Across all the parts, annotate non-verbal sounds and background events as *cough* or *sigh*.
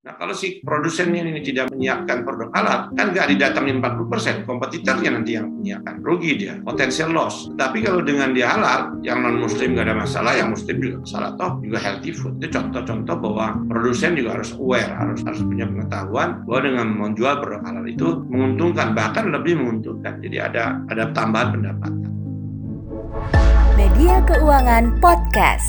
Nah kalau si produsennya ini tidak menyiapkan produk halal, kan nggak didatangin 40%, kompetitornya nanti yang menyiapkan, rugi dia, potensial loss. Tapi kalau dengan dia halal, yang non muslim nggak ada masalah, yang muslim juga salah toh juga healthy food. Itu contoh-contoh bahwa produsen juga harus aware, harus harus punya pengetahuan bahwa dengan menjual produk halal itu menguntungkan, bahkan lebih menguntungkan. Jadi ada ada tambahan pendapatan. Media Keuangan Podcast.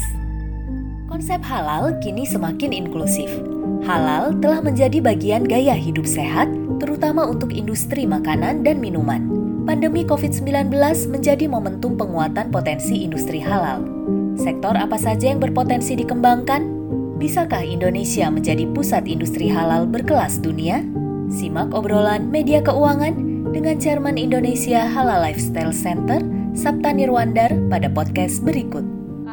Konsep halal kini semakin inklusif Halal telah menjadi bagian gaya hidup sehat, terutama untuk industri makanan dan minuman. Pandemi COVID-19 menjadi momentum penguatan potensi industri halal. Sektor apa saja yang berpotensi dikembangkan? Bisakah Indonesia menjadi pusat industri halal berkelas dunia? Simak obrolan media keuangan dengan Chairman Indonesia Halal Lifestyle Center, Sabta Nirwandar pada podcast berikut.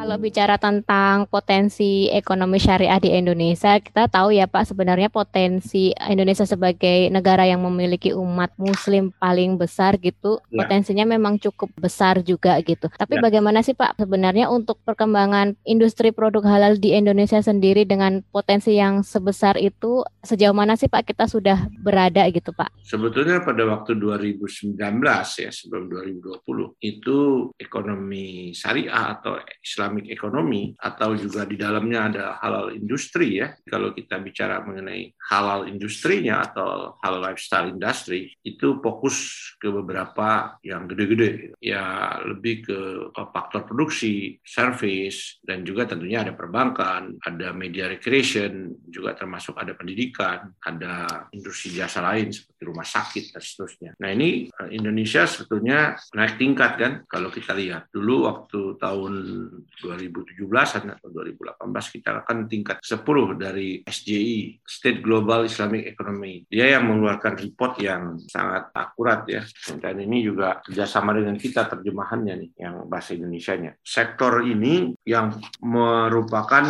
Kalau bicara tentang potensi ekonomi syariah di Indonesia, kita tahu ya Pak, sebenarnya potensi Indonesia sebagai negara yang memiliki umat muslim paling besar gitu, ya. potensinya memang cukup besar juga gitu. Tapi ya. bagaimana sih Pak sebenarnya untuk perkembangan industri produk halal di Indonesia sendiri dengan potensi yang sebesar itu, sejauh mana sih Pak kita sudah berada gitu Pak? Sebetulnya pada waktu 2019 ya, sebelum 2020, itu ekonomi syariah atau Islamic Economy atau juga di dalamnya ada halal industri ya. Kalau kita bicara mengenai halal industrinya atau halal lifestyle industry itu fokus ke beberapa yang gede-gede ya lebih ke faktor produksi, service dan juga tentunya ada perbankan, ada media recreation, juga termasuk ada pendidikan, ada industri jasa lain seperti rumah sakit dan seterusnya. Nah ini eh, Indonesia sebetulnya naik tingkat kan kalau kita lihat dulu waktu tahun 2017 atau 2018 kita akan tingkat 10 dari SJI State Global Islamic Economy. Dia yang mengeluarkan report yang sangat akurat ya. Dan ini juga kerjasama dengan kita terjemahannya nih yang bahasa Indonesia-nya. Sektor ini yang merupakan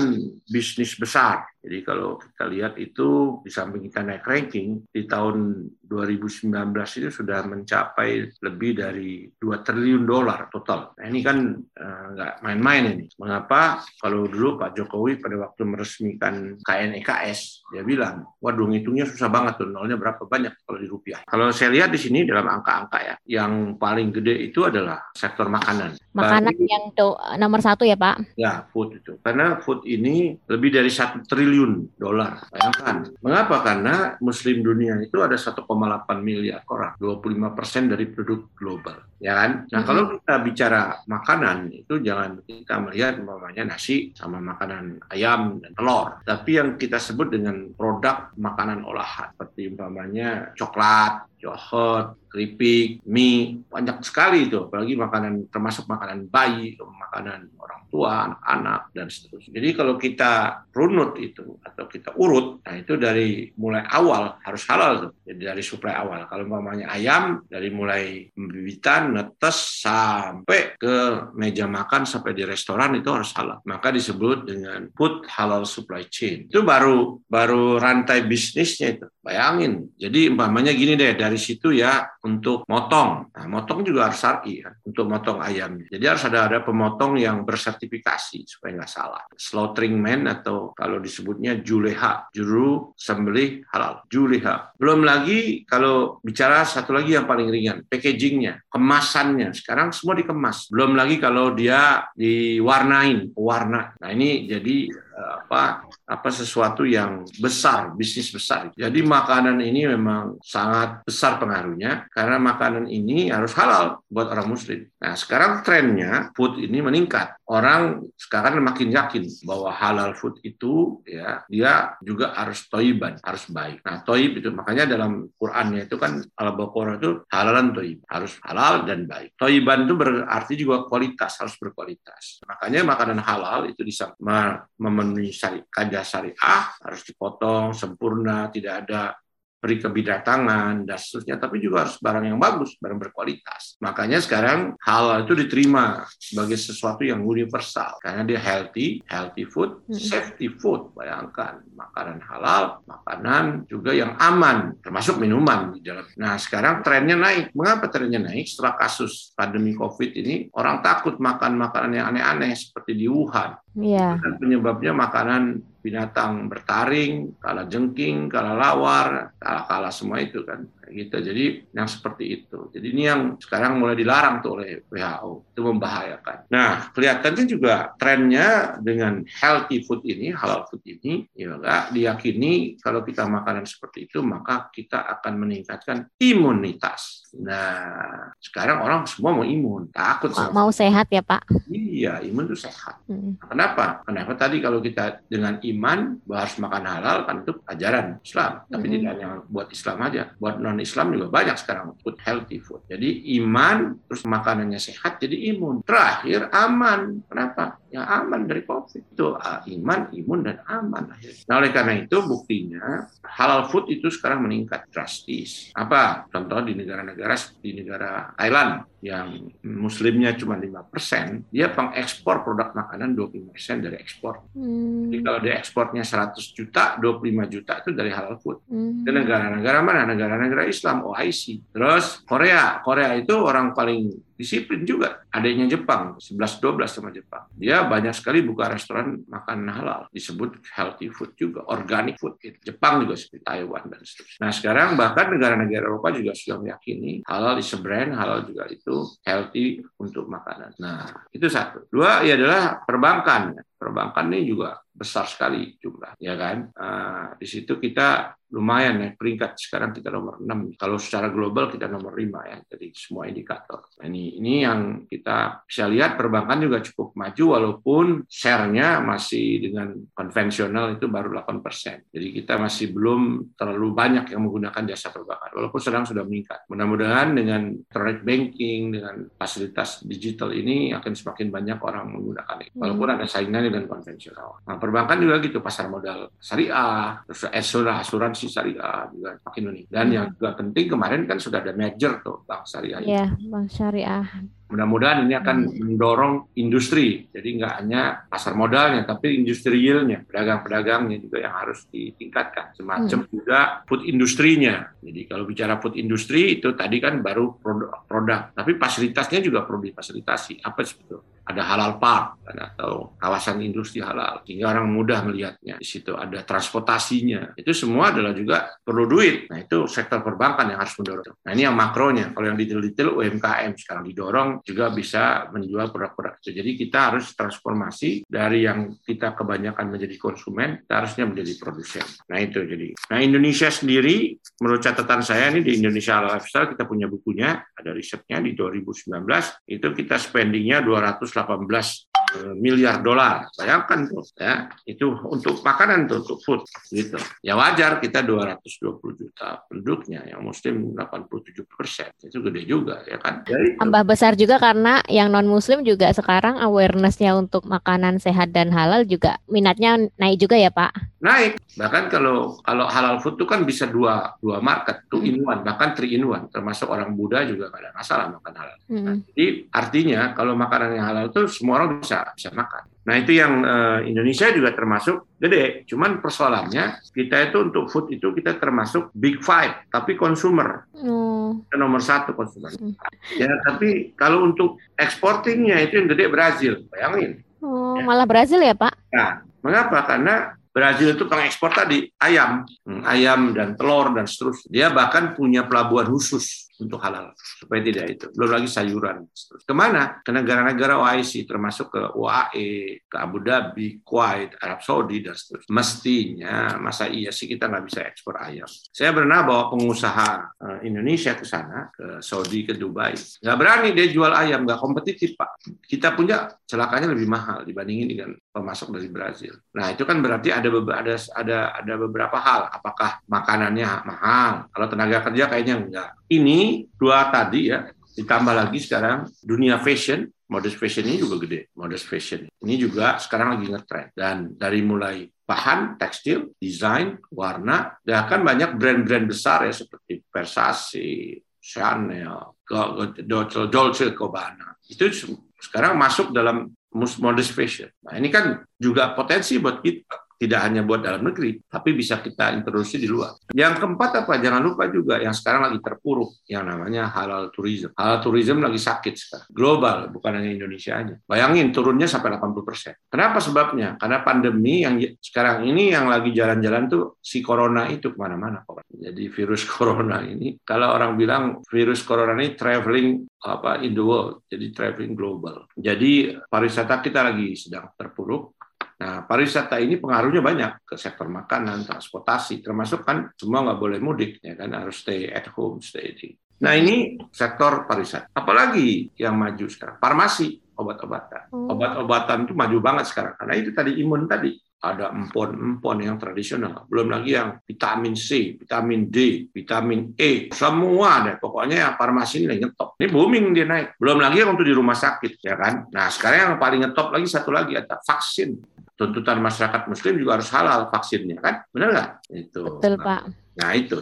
bisnis besar jadi kalau kita lihat itu di samping kita naik ranking di tahun 2019 itu sudah mencapai lebih dari 2 triliun dolar total. Nah ini kan uh, nggak main-main ini. Mengapa kalau dulu Pak Jokowi pada waktu meresmikan KNEKS dia bilang, waduh ngitungnya susah banget tuh nolnya berapa banyak kalau di rupiah. Kalau saya lihat di sini dalam angka-angka ya, yang paling gede itu adalah sektor makanan. Makanan Bagi, yang tuh nomor satu ya Pak? Ya food itu. Karena food ini lebih dari satu triliun dolar. Bayangkan. Mengapa? Karena muslim dunia itu ada 1,8 miliar orang, 25 persen dari produk global ya kan? Nah, kalau kita bicara makanan itu jangan kita melihat umpamanya nasi sama makanan ayam dan telur, tapi yang kita sebut dengan produk makanan olahan seperti umpamanya coklat, yogurt, keripik, mie, banyak sekali itu, apalagi makanan termasuk makanan bayi, makanan orang tua, anak-anak dan seterusnya. Jadi kalau kita runut itu atau kita urut, nah itu dari mulai awal harus halal tuh. Jadi dari suplai awal. Kalau umpamanya ayam dari mulai pembibitan netes sampai ke meja makan sampai di restoran itu harus halal. Maka disebut dengan food halal supply chain. Itu baru baru rantai bisnisnya itu. Bayangin. Jadi umpamanya gini deh, dari situ ya untuk motong. Nah, motong juga harus syar'i ya, untuk motong ayamnya. Jadi harus ada ada pemotong yang bersertifikasi supaya nggak salah. Slaughtering man atau kalau disebutnya juleha, juru sembelih halal, juleha. Belum lagi kalau bicara satu lagi yang paling ringan, packagingnya, kemasannya. Sekarang semua dikemas. Belum lagi kalau dia diwarnain, warna. Nah ini jadi apa apa sesuatu yang besar, bisnis besar. Jadi makanan ini memang sangat besar pengaruhnya karena makanan ini harus halal buat orang muslim. Nah, sekarang trennya food ini meningkat. Orang sekarang makin yakin bahwa halal food itu ya dia juga harus toiban, harus baik. Nah, toib itu makanya dalam Qur'annya itu kan Al-Baqarah itu halalan toib, harus halal dan baik. Toiban itu berarti juga kualitas, harus berkualitas. Makanya makanan halal itu bisa memenuhi syari, syariah harus dipotong sempurna, tidak ada beri kebidatangan dan seterusnya, tapi juga harus barang yang bagus, barang berkualitas. Makanya sekarang halal itu diterima sebagai sesuatu yang universal karena dia healthy, healthy food, hmm. safety food. Bayangkan makanan halal, makanan juga yang aman, termasuk minuman di dalam. Nah sekarang trennya naik. Mengapa trennya naik? Setelah kasus pandemi COVID ini, orang takut makan makanan yang aneh-aneh seperti di Wuhan Iya. Kan penyebabnya makanan binatang bertaring, kala jengking, kala lawar, kala kala semua itu kan gitu. Jadi yang seperti itu. Jadi ini yang sekarang mulai dilarang tuh oleh WHO. Itu membahayakan. Nah, kelihatannya juga trennya dengan healthy food ini, halal food ini, ya enggak diyakini kalau kita makanan seperti itu maka kita akan meningkatkan imunitas. Nah, sekarang orang semua mau imun, takut sama. Mau sehat ya, Pak? Iya, imun itu sehat. Hmm. Kenapa? Kenapa tadi kalau kita dengan iman harus makan halal kan itu ajaran Islam, tapi Mhm. tidak hanya buat Islam aja, buat non Islam juga banyak sekarang food healthy food. Jadi iman terus makanannya sehat jadi imun. Terakhir aman. Kenapa? Ya aman dari COVID. Itu ah, iman, imun dan aman akhirnya. Nah, oleh karena itu buktinya halal food itu sekarang meningkat drastis. Apa? Contoh di negara-negara seperti negara Thailand yang muslimnya cuma 5%, dia pengekspor produk makanan 25% dari ekspor. Hmm. Jadi kalau dia ekspornya 100 juta, 25 juta itu dari halal food. Hmm. Ke negara-negara mana? Negara-negara Islam, OIC. Terus Korea, Korea itu orang paling disiplin juga. Adanya Jepang, 11-12 sama Jepang. Dia banyak sekali buka restoran makan halal. Disebut healthy food juga, organic food. gitu. Jepang juga seperti Taiwan dan seterusnya. Nah sekarang bahkan negara-negara Eropa juga sudah meyakini halal is a brand, halal juga itu healthy untuk makanan. Nah itu satu. Dua ya adalah perbankan. Perbankan ini juga besar sekali jumlah, ya kan? Ah, di situ kita lumayan ya peringkat sekarang kita nomor 6 kalau secara global kita nomor 5 ya dari semua indikator nah, ini ini yang kita bisa lihat perbankan juga cukup maju walaupun share-nya masih dengan konvensional itu baru 8%. Jadi kita masih belum terlalu banyak yang menggunakan jasa perbankan walaupun sedang sudah meningkat. Mudah-mudahan dengan internet banking dengan fasilitas digital ini akan semakin banyak orang menggunakan itu. Walaupun ada saingan dengan konvensional. Nah, perbankan juga gitu pasar modal syariah, terus asuransi asuransi syariah juga makin unik. Dan Hmm. yang juga penting kemarin kan sudah ada merger tuh bank syariah. Iya, Bang Syariah. Mudah-mudahan ini akan mendorong industri. Jadi nggak hanya pasar modalnya, tapi industrialnya, pedagang-pedagangnya juga yang harus ditingkatkan. Semacam juga food industrinya. Jadi kalau bicara food industri itu tadi kan baru produk, produk. tapi fasilitasnya juga perlu difasilitasi. Apa itu? Ada halal park kan, atau kawasan industri halal sehingga orang mudah melihatnya. Di situ ada transportasinya. Itu semua adalah juga perlu duit. Nah itu sektor perbankan yang harus mendorong. Nah ini yang makronya. Kalau yang detail-detail UMKM sekarang didorong juga bisa menjual produk-produk itu. Jadi kita harus transformasi dari yang kita kebanyakan menjadi konsumen, kita harusnya menjadi produsen. Nah itu jadi. Nah Indonesia sendiri, menurut catatan saya ini di Indonesia Lifestyle kita punya bukunya, ada risetnya di 2019 itu kita spendingnya 218 eh, miliar dolar. Bayangkan tuh ya, itu untuk makanan tuh untuk food gitu. Ya wajar kita 220 juta penduduknya yang muslim 87 persen. Itu gede juga ya kan. Ya, itu. Tambah besar juga karena yang non muslim juga sekarang awarenessnya untuk makanan sehat dan halal juga minatnya naik juga ya Pak. naik bahkan kalau kalau halal food itu kan bisa dua dua market two in one bahkan three in one termasuk orang Buddha juga nggak ada masalah makan halal Mm. jadi artinya kalau makanan yang halal itu semua orang bisa bisa makan nah itu yang eh, Indonesia juga termasuk gede cuman persoalannya kita itu untuk food itu kita termasuk big five tapi consumer Kita nomor satu konsumen Hmm. ya tapi kalau untuk eksportingnya itu yang gede Brazil bayangin oh Ya. malah Brazil ya Pak? Nah, mengapa? Karena Brazil itu pengekspor tadi ayam, Hmm, ayam dan telur dan seterusnya. Dia bahkan punya pelabuhan khusus untuk halal supaya tidak itu. Belum lagi sayuran. Ke mana? Ke negara-negara OIC termasuk ke UAE, ke Abu Dhabi, Kuwait, Arab Saudi dan seterusnya. Mestinya masa iya sih kita nggak bisa ekspor ayam. Saya pernah bawa pengusaha eh, Indonesia ke sana, ke Saudi, ke Dubai. Nggak berani dia jual ayam, nggak kompetitif Pak. Kita punya celakanya lebih mahal dibandingin dengan pemasok dari Brazil. Nah itu kan berarti ada ada ada ada beberapa hal. Apakah makanannya mahal? Kalau tenaga kerja kayaknya enggak. Ini dua tadi ya. Ditambah lagi sekarang dunia fashion, modest fashion ini juga gede. Modest fashion ini juga sekarang lagi ngetrend dan dari mulai bahan tekstil, desain, warna, dan banyak brand-brand besar ya seperti Versace, Chanel, Dolce Gabbana. Itu sekarang masuk dalam modest fashion. Nah, ini kan juga potensi buat kita tidak hanya buat dalam negeri, tapi bisa kita introduksi di luar. Yang keempat apa? Jangan lupa juga yang sekarang lagi terpuruk, yang namanya halal tourism. Halal tourism lagi sakit sekarang. Global, bukan hanya Indonesia aja. Bayangin turunnya sampai 80 persen. Kenapa sebabnya? Karena pandemi yang sekarang ini yang lagi jalan-jalan tuh si corona itu ke mana-mana. Jadi virus *laughs* corona ini, kalau orang bilang virus corona ini traveling apa in the world, jadi traveling global. Jadi pariwisata kita lagi sedang terpuruk Nah, pariwisata ini pengaruhnya banyak ke sektor makanan, transportasi, termasuk kan semua nggak boleh mudik, ya kan harus stay at home, stay di. Nah ini sektor pariwisata. Apalagi yang maju sekarang? Farmasi, obat-obatan. Hmm. Obat-obatan itu maju banget sekarang karena itu tadi imun tadi ada empon-empon yang tradisional, belum lagi yang vitamin C, vitamin D, vitamin E, semua deh. Pokoknya yang farmasi ini lagi ngetop. Ini booming dia naik. Belum lagi yang untuk di rumah sakit, ya kan? Nah sekarang yang paling ngetop lagi satu lagi ada vaksin tuntutan masyarakat muslim juga harus halal vaksinnya kan? Benar nggak? Itu. Betul nah, pak. nah itu.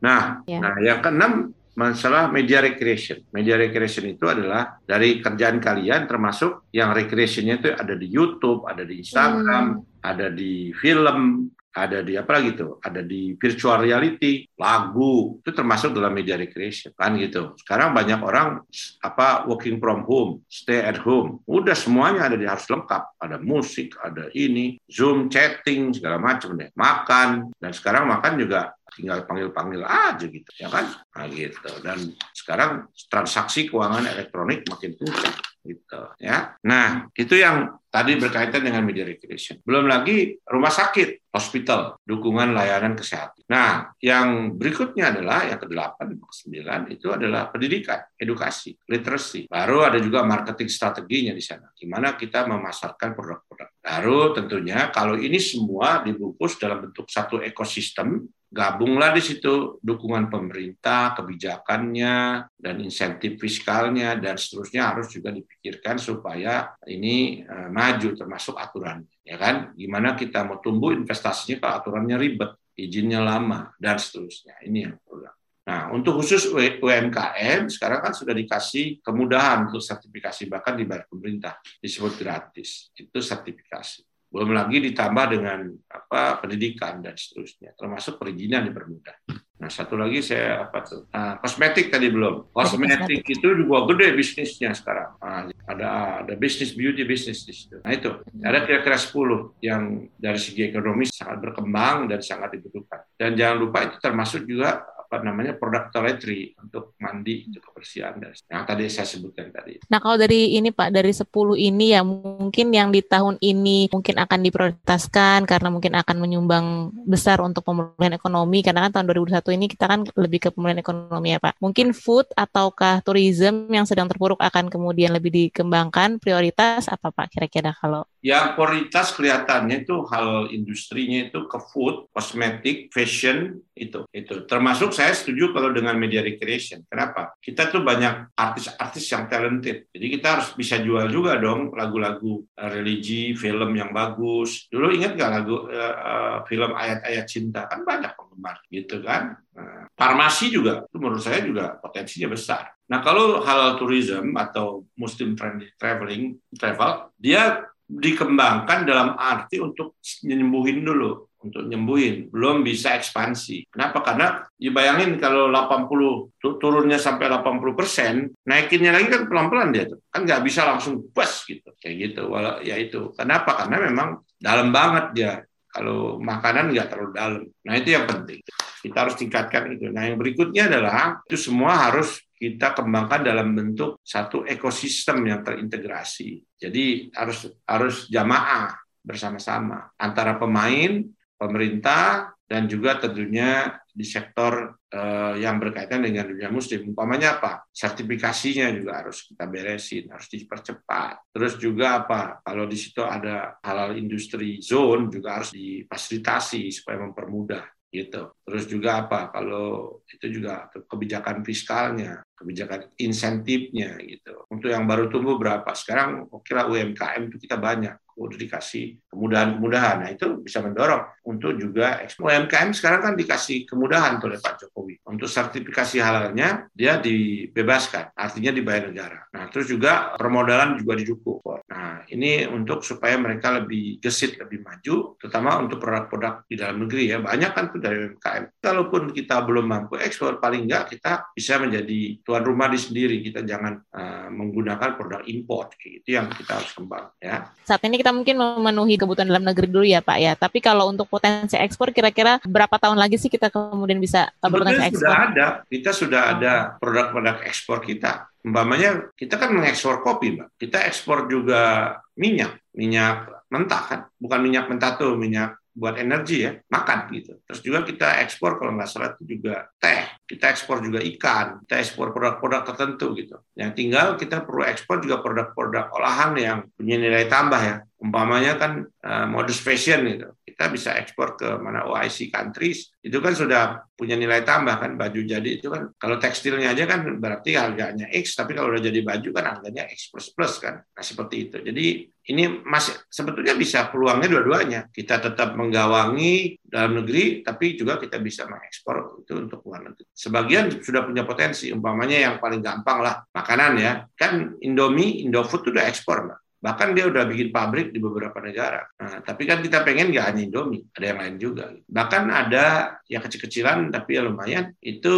Nah ya. nah yang keenam masalah media recreation. Media recreation itu adalah dari kerjaan kalian termasuk yang recreationnya itu ada di YouTube ada di Instagram hmm. ada di film ada di apa lagi tuh? Ada di virtual reality lagu. Itu termasuk dalam media recreation kan gitu. Sekarang banyak orang apa working from home stay at home. Udah semuanya ada di harus lengkap. Ada musik ada ini zoom chatting segala macam deh. Makan. Dan sekarang makan juga tinggal panggil-panggil aja gitu ya kan? Nah, gitu. Dan sekarang transaksi keuangan elektronik makin kencang gitu ya. Nah, itu yang tadi berkaitan dengan media recreation. Belum lagi rumah sakit, hospital, dukungan layanan kesehatan. Nah, yang berikutnya adalah yang ke-8, ke-9 itu adalah pendidikan, edukasi, literacy. Baru ada juga marketing strateginya di sana. Gimana kita memasarkan produk-produk. Baru tentunya kalau ini semua dibungkus dalam bentuk satu ekosistem gabunglah di situ dukungan pemerintah, kebijakannya, dan insentif fiskalnya, dan seterusnya harus juga dipikirkan supaya ini uh, maju termasuk aturannya. Ya kan? Gimana kita mau tumbuh investasinya kalau aturannya ribet, izinnya lama, dan seterusnya. Ini yang perlu. Nah, untuk khusus UMKM, sekarang kan sudah dikasih kemudahan untuk sertifikasi, bahkan dibayar pemerintah, disebut gratis. Itu sertifikasi. Belum lagi ditambah dengan apa pendidikan dan seterusnya, termasuk perizinan dipermudah. Nah, satu lagi saya apa tuh? Nah, kosmetik tadi belum. Kosmetik itu juga gede bisnisnya sekarang. Nah, ada ada bisnis beauty bisnis di situ. Nah, itu ada kira-kira 10 yang dari segi ekonomi sangat berkembang dan sangat dibutuhkan. Dan jangan lupa itu termasuk juga apa namanya produk toiletry untuk mandi untuk kebersihan dan yang tadi saya sebutkan tadi. Nah kalau dari ini Pak dari 10 ini ya mungkin yang di tahun ini mungkin akan diprioritaskan karena mungkin akan menyumbang besar untuk pemulihan ekonomi karena kan tahun 2021 ini kita kan lebih ke pemulihan ekonomi ya Pak. Mungkin food ataukah tourism yang sedang terpuruk akan kemudian lebih dikembangkan prioritas apa Pak kira-kira kalau? Yang prioritas kelihatannya itu hal industrinya itu ke food, kosmetik, fashion itu itu termasuk saya setuju kalau dengan media recreation. Kenapa? Kita tuh banyak artis-artis yang talented. Jadi kita harus bisa jual juga dong lagu-lagu eh, religi, film yang bagus. Dulu ingat nggak lagu uh, uh, film ayat-ayat cinta? Kan banyak penggemar gitu kan. Nah, farmasi juga, itu menurut saya juga potensinya besar. Nah kalau halal tourism atau Muslim friendly traveling travel, dia dikembangkan dalam arti untuk menyembuhin dulu untuk nyembuhin, belum bisa ekspansi. Kenapa? Karena dibayangin kalau 80 turunnya sampai 80 persen, naikinnya lagi kan pelan-pelan dia tuh, kan nggak bisa langsung bus gitu, kayak gitu. Walau ya itu, kenapa? Karena memang dalam banget dia. Kalau makanan nggak terlalu dalam. Nah itu yang penting. Kita harus tingkatkan itu. Nah yang berikutnya adalah itu semua harus kita kembangkan dalam bentuk satu ekosistem yang terintegrasi. Jadi harus harus jamaah bersama-sama antara pemain, pemerintah dan juga tentunya di sektor uh, yang berkaitan dengan dunia muslim. Umpamanya apa? Sertifikasinya juga harus kita beresin, harus dipercepat. Terus juga apa? Kalau di situ ada halal industri zone juga harus difasilitasi supaya mempermudah gitu. Terus juga apa? Kalau itu juga kebijakan fiskalnya, kebijakan insentifnya gitu. Untuk yang baru tumbuh berapa? Sekarang kira UMKM itu kita banyak udah dikasih kemudahan-kemudahan. Nah itu bisa mendorong untuk juga. UMKM sekarang kan dikasih kemudahan oleh Pak Jokowi. Untuk sertifikasi halalnya dia dibebaskan, artinya dibayar negara. Nah terus juga permodalan juga didukung. Nah ini untuk supaya mereka lebih gesit, lebih maju, terutama untuk produk-produk di dalam negeri ya. Banyak kan tuh dari UMKM. Kalaupun kita belum mampu ekspor, paling enggak kita bisa menjadi tuan rumah di sendiri. Kita jangan uh, menggunakan produk impor. Itu yang kita harus kembang ya. Saat ini kita mungkin memenuhi kebutuhan dalam negeri dulu ya Pak ya. Tapi kalau untuk potensi ekspor kira-kira berapa tahun lagi sih kita kemudian bisa berpotensi ekspor? Sudah ada, kita sudah ada produk-produk ekspor kita. Umpamanya kita kan mengekspor kopi, Mbak. Kita ekspor juga minyak, minyak mentah kan, bukan minyak mentah tuh, minyak buat energi ya, makan gitu. Terus juga kita ekspor kalau nggak salah itu juga teh, kita ekspor juga ikan, kita ekspor produk-produk tertentu gitu. Yang tinggal kita perlu ekspor juga produk-produk olahan yang punya nilai tambah ya. Umpamanya kan uh, modus fashion gitu kita bisa ekspor ke mana OIC countries itu kan sudah punya nilai tambah kan baju jadi itu kan kalau tekstilnya aja kan berarti harganya X tapi kalau udah jadi baju kan harganya X plus plus kan nah seperti itu jadi ini masih sebetulnya bisa peluangnya dua-duanya. Kita tetap menggawangi dalam negeri tapi juga kita bisa mengekspor itu untuk luar negeri. Sebagian sudah punya potensi umpamanya yang paling gampang lah makanan ya. Kan Indomie Indofood itu udah ekspor mbak. Bahkan dia udah bikin pabrik di beberapa negara. Nah, tapi kan kita pengen nggak hanya Indomie, ada yang lain juga. Bahkan ada yang kecil-kecilan tapi ya lumayan, itu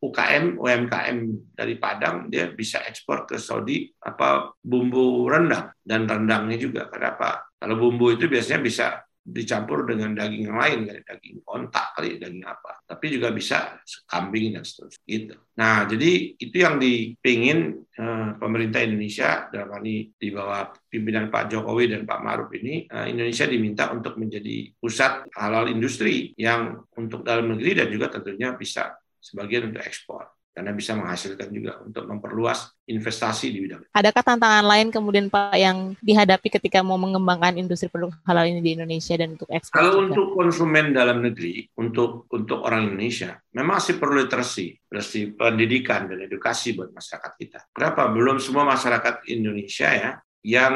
UKM, UMKM dari Padang dia bisa ekspor ke Saudi apa bumbu rendang dan rendangnya juga. Kenapa? Kalau bumbu itu biasanya bisa dicampur dengan daging yang lain kayak daging kontak kali daging apa tapi juga bisa kambing dan seterusnya gitu nah jadi itu yang dipingin eh, pemerintah Indonesia dalam ini di bawah pimpinan Pak Jokowi dan Pak Maruf ini eh, Indonesia diminta untuk menjadi pusat halal industri yang untuk dalam negeri dan juga tentunya bisa sebagian untuk ekspor karena bisa menghasilkan juga untuk memperluas investasi di bidang. Adakah tantangan lain kemudian Pak yang dihadapi ketika mau mengembangkan industri produk halal ini di Indonesia dan untuk ekspor? Kalau juga? untuk konsumen dalam negeri, untuk untuk orang Indonesia, memang masih perlu literasi, literasi pendidikan dan edukasi buat masyarakat kita. Kenapa? Belum semua masyarakat Indonesia ya yang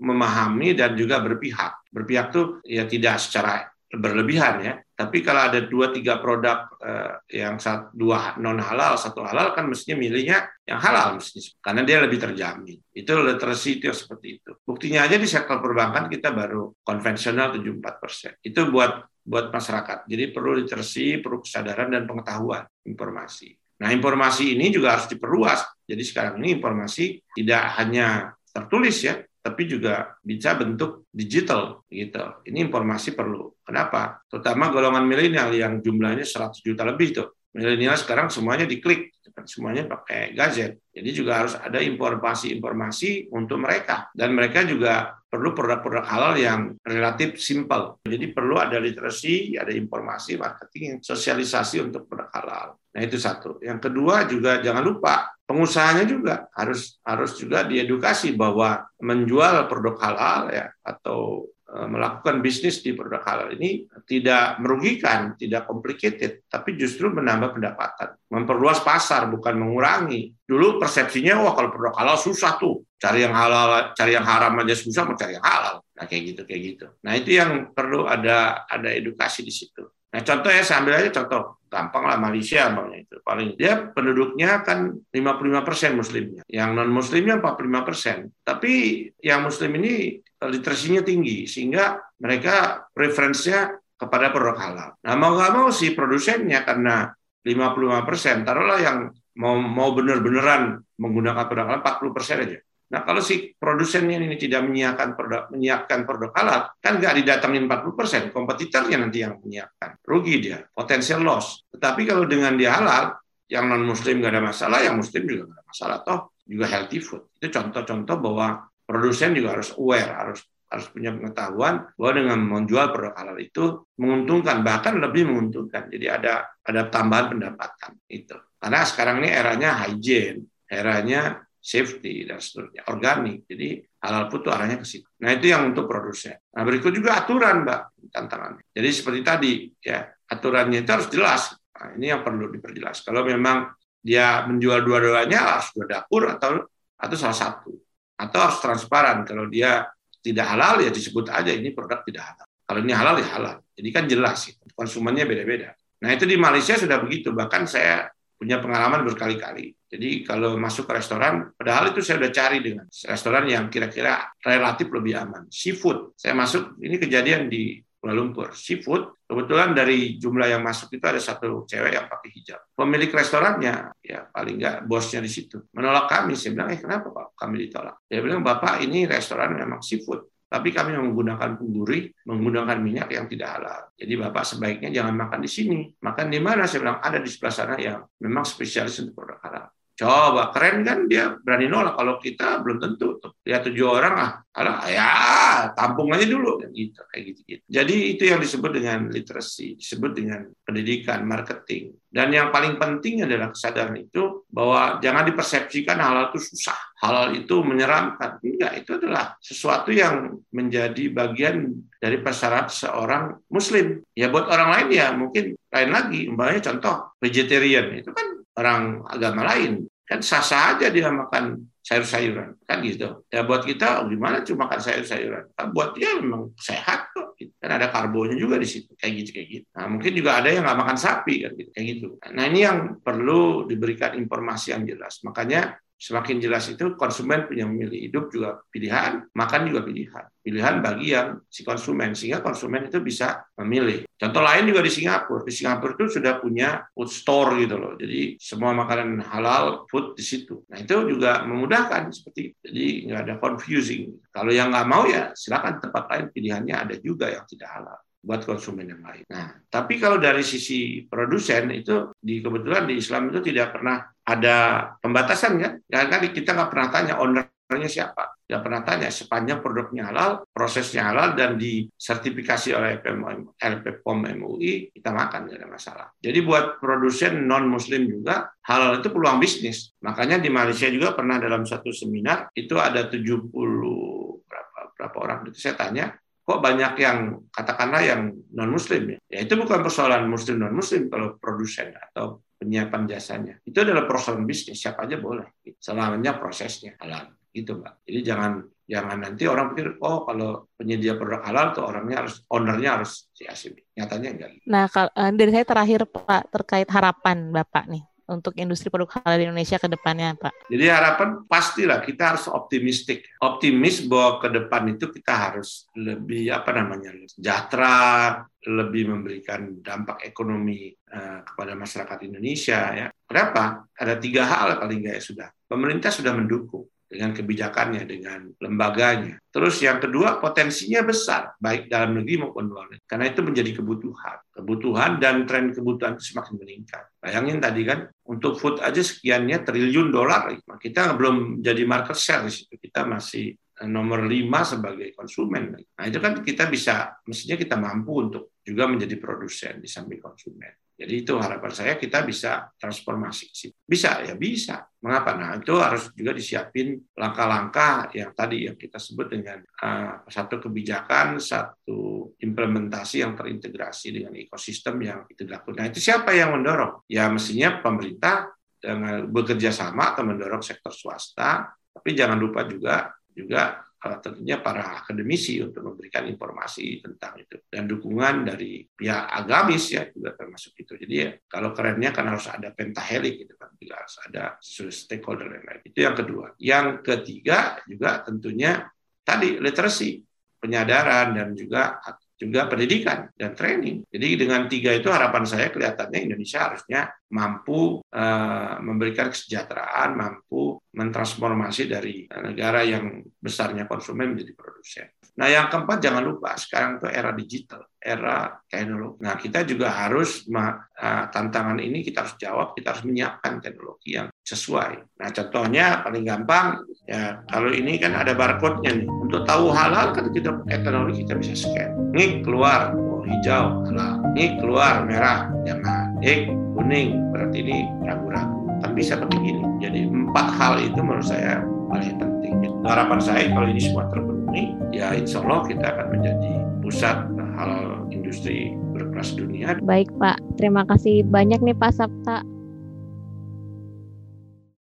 memahami dan juga berpihak. Berpihak tuh ya tidak secara berlebihan ya. Tapi kalau ada dua tiga produk eh, yang satu, dua non halal, satu halal kan mestinya milihnya yang halal mestinya karena dia lebih terjamin. Itu literasi itu seperti itu. Buktinya aja di sektor perbankan kita baru konvensional 74 persen. Itu buat buat masyarakat. Jadi perlu literasi, perlu kesadaran dan pengetahuan informasi. Nah informasi ini juga harus diperluas. Jadi sekarang ini informasi tidak hanya tertulis ya, tapi juga bisa bentuk digital gitu. Ini informasi perlu. Kenapa? Terutama golongan milenial yang jumlahnya 100 juta lebih tuh. Milenial sekarang semuanya diklik, semuanya pakai gadget. Jadi juga harus ada informasi-informasi untuk mereka dan mereka juga perlu produk-produk halal yang relatif simple. Jadi perlu ada literasi, ada informasi, marketing, sosialisasi untuk produk halal. Nah itu satu. Yang kedua juga jangan lupa pengusahanya juga harus harus juga diedukasi bahwa menjual produk halal ya atau e, melakukan bisnis di produk halal ini tidak merugikan, tidak complicated, tapi justru menambah pendapatan, memperluas pasar bukan mengurangi. Dulu persepsinya wah kalau produk halal susah tuh, cari yang halal, cari yang haram aja susah mau cari yang halal. Nah kayak gitu kayak gitu. Nah itu yang perlu ada ada edukasi di situ. Nah contoh ya saya aja contoh gampang lah Malaysia bang itu paling dia penduduknya kan 55 persen muslimnya, yang non muslimnya 45 persen. Tapi yang muslim ini literasinya tinggi sehingga mereka preferensinya kepada produk halal. Nah mau nggak mau si produsennya karena 55 persen, taruhlah yang mau mau bener-beneran menggunakan produk halal 40 persen aja. Nah, kalau si produsennya ini tidak menyiapkan produk menyiapkan produk halal, kan nggak didatangin 40%, kompetitornya nanti yang menyiapkan. Rugi dia, potensial loss. Tetapi kalau dengan dia halal, yang non muslim nggak ada masalah, yang muslim juga nggak ada masalah toh juga healthy food. Itu contoh-contoh bahwa produsen juga harus aware, harus harus punya pengetahuan bahwa dengan menjual produk halal itu menguntungkan bahkan lebih menguntungkan. Jadi ada ada tambahan pendapatan itu. Karena sekarang ini eranya hygiene, eranya safety dan seterusnya, organik. Jadi halal food itu arahnya ke situ. Nah itu yang untuk produsen. Nah berikut juga aturan, Mbak, tantangannya. Jadi seperti tadi, ya aturannya itu harus jelas. Nah, ini yang perlu diperjelas. Kalau memang dia menjual dua-duanya harus dua dapur atau atau salah satu atau harus transparan kalau dia tidak halal ya disebut aja ini produk tidak halal. Kalau ini halal ya halal. Jadi kan jelas itu. Konsumennya beda-beda. Nah itu di Malaysia sudah begitu. Bahkan saya punya pengalaman berkali-kali. Jadi kalau masuk ke restoran, padahal itu saya sudah cari dengan restoran yang kira-kira relatif lebih aman. Seafood, saya masuk, ini kejadian di Kuala Lumpur. Seafood, kebetulan dari jumlah yang masuk itu ada satu cewek yang pakai hijab. Pemilik restorannya, ya paling nggak bosnya di situ, menolak kami. Saya bilang, eh kenapa Pak kami ditolak? Dia bilang, Bapak ini restoran memang seafood tapi kami menggunakan duri, menggunakan minyak yang tidak halal. Jadi Bapak sebaiknya jangan makan di sini. Makan di mana? Saya bilang ada di sebelah sana yang memang spesialis untuk produk halal. Coba keren kan dia berani nolak kalau kita belum tentu tuh. Lihat tujuh orang ah, alah ya tampung aja dulu gitu kayak gitu, gitu. Jadi itu yang disebut dengan literasi, disebut dengan pendidikan, marketing. Dan yang paling penting adalah kesadaran itu bahwa jangan dipersepsikan halal itu susah, halal itu menyeramkan. Enggak, itu adalah sesuatu yang menjadi bagian dari persyarat seorang muslim. Ya buat orang lain ya mungkin lain lagi. Umpamanya contoh vegetarian itu kan orang agama lain. Kan sah-sah aja dia makan sayur-sayuran. Kan gitu. Ya buat kita oh, gimana cuma makan sayur-sayuran? Kan buat dia memang sehat kok. Gitu. kan ada karbonya juga di situ. Kayak gitu kayak gitu. Nah mungkin juga ada yang nggak makan sapi kan gitu. Kayak gitu. Nah ini yang perlu diberikan informasi yang jelas. Makanya Semakin jelas itu konsumen punya memilih hidup juga pilihan, makan juga pilihan. Pilihan bagi yang si konsumen sehingga konsumen itu bisa memilih. Contoh lain juga di Singapura. Di Singapura itu sudah punya food store gitu loh. Jadi semua makanan halal food di situ. Nah itu juga memudahkan seperti itu. Jadi nggak ada confusing. Kalau yang nggak mau ya silakan tempat lain pilihannya ada juga yang tidak halal buat konsumen yang lain. Nah, tapi kalau dari sisi produsen itu di kebetulan di Islam itu tidak pernah ada pembatasan kan? Karena kita nggak pernah tanya ownernya siapa. Nggak pernah tanya sepanjang produknya halal, prosesnya halal dan disertifikasi oleh LPPOM MUI kita makan nggak ada masalah. Jadi buat produsen non Muslim juga halal itu peluang bisnis. Makanya di Malaysia juga pernah dalam satu seminar itu ada 70 berapa berapa orang itu saya tanya kok banyak yang katakanlah yang non muslim ya. ya itu bukan persoalan muslim non muslim kalau produsen atau penyiapan jasanya. Itu adalah persoalan bisnis siapa aja boleh selamanya prosesnya halal gitu mbak. Jadi jangan jangan nanti orang pikir oh kalau penyedia produk halal tuh orangnya harus ownernya harus si asing nyatanya enggak. Nah eh, dari saya terakhir pak terkait harapan bapak nih untuk industri produk halal di Indonesia ke depannya, Pak? Jadi harapan pastilah kita harus optimistik. Optimis bahwa ke depan itu kita harus lebih apa namanya? sejahtera, lebih memberikan dampak ekonomi uh, kepada masyarakat Indonesia ya. Kenapa? Ada tiga hal paling nggak ya sudah. Pemerintah sudah mendukung dengan kebijakannya, dengan lembaganya. Terus yang kedua, potensinya besar, baik dalam negeri maupun luar negeri. Karena itu menjadi kebutuhan. Kebutuhan dan tren kebutuhan itu semakin meningkat. Bayangin tadi kan, untuk food aja sekiannya triliun dolar. Kita belum jadi market share di situ. Kita masih eh, nomor lima sebagai konsumen. Nah itu kan kita bisa, mestinya kita mampu untuk juga menjadi produsen di samping konsumen. Jadi itu harapan saya kita bisa transformasi. Bisa ya bisa. Mengapa? Nah itu harus juga disiapin langkah-langkah yang tadi yang kita sebut dengan uh, satu kebijakan, satu implementasi yang terintegrasi dengan ekosistem yang itu dilakukan. Nah itu siapa yang mendorong? Ya mestinya pemerintah dengan bekerja sama atau mendorong sektor swasta, tapi jangan lupa juga juga tentunya para akademisi untuk memberikan informasi tentang itu dan dukungan dari pihak agamis ya juga termasuk itu. Jadi ya, kalau kerennya kan harus ada pentahelik gitu kan, juga harus ada stakeholder yang lain. Itu yang kedua. Yang ketiga juga tentunya tadi literasi, penyadaran dan juga juga pendidikan dan training. Jadi dengan tiga itu harapan saya kelihatannya Indonesia harusnya mampu uh, memberikan kesejahteraan, mampu mentransformasi dari negara yang besarnya konsumen menjadi produsen. Nah yang keempat jangan lupa sekarang itu era digital, era teknologi. Nah kita juga harus uh, tantangan ini kita harus jawab, kita harus menyiapkan teknologi yang sesuai. Nah contohnya paling gampang ya kalau ini kan ada barcode-nya nih. Untuk tahu halal kan kita teknologi kita bisa scan. Ini keluar oh, hijau halal, ini keluar merah jangan. Ini kuning berarti ini ragu-ragu. Kan bisa begini. Jadi empat hal itu menurut saya paling penting. Harapan saya kalau ini semua terpenuhi ini, ya insya Allah kita akan menjadi pusat halal industri berkelas dunia. Baik Pak, terima kasih banyak nih Pak Sabta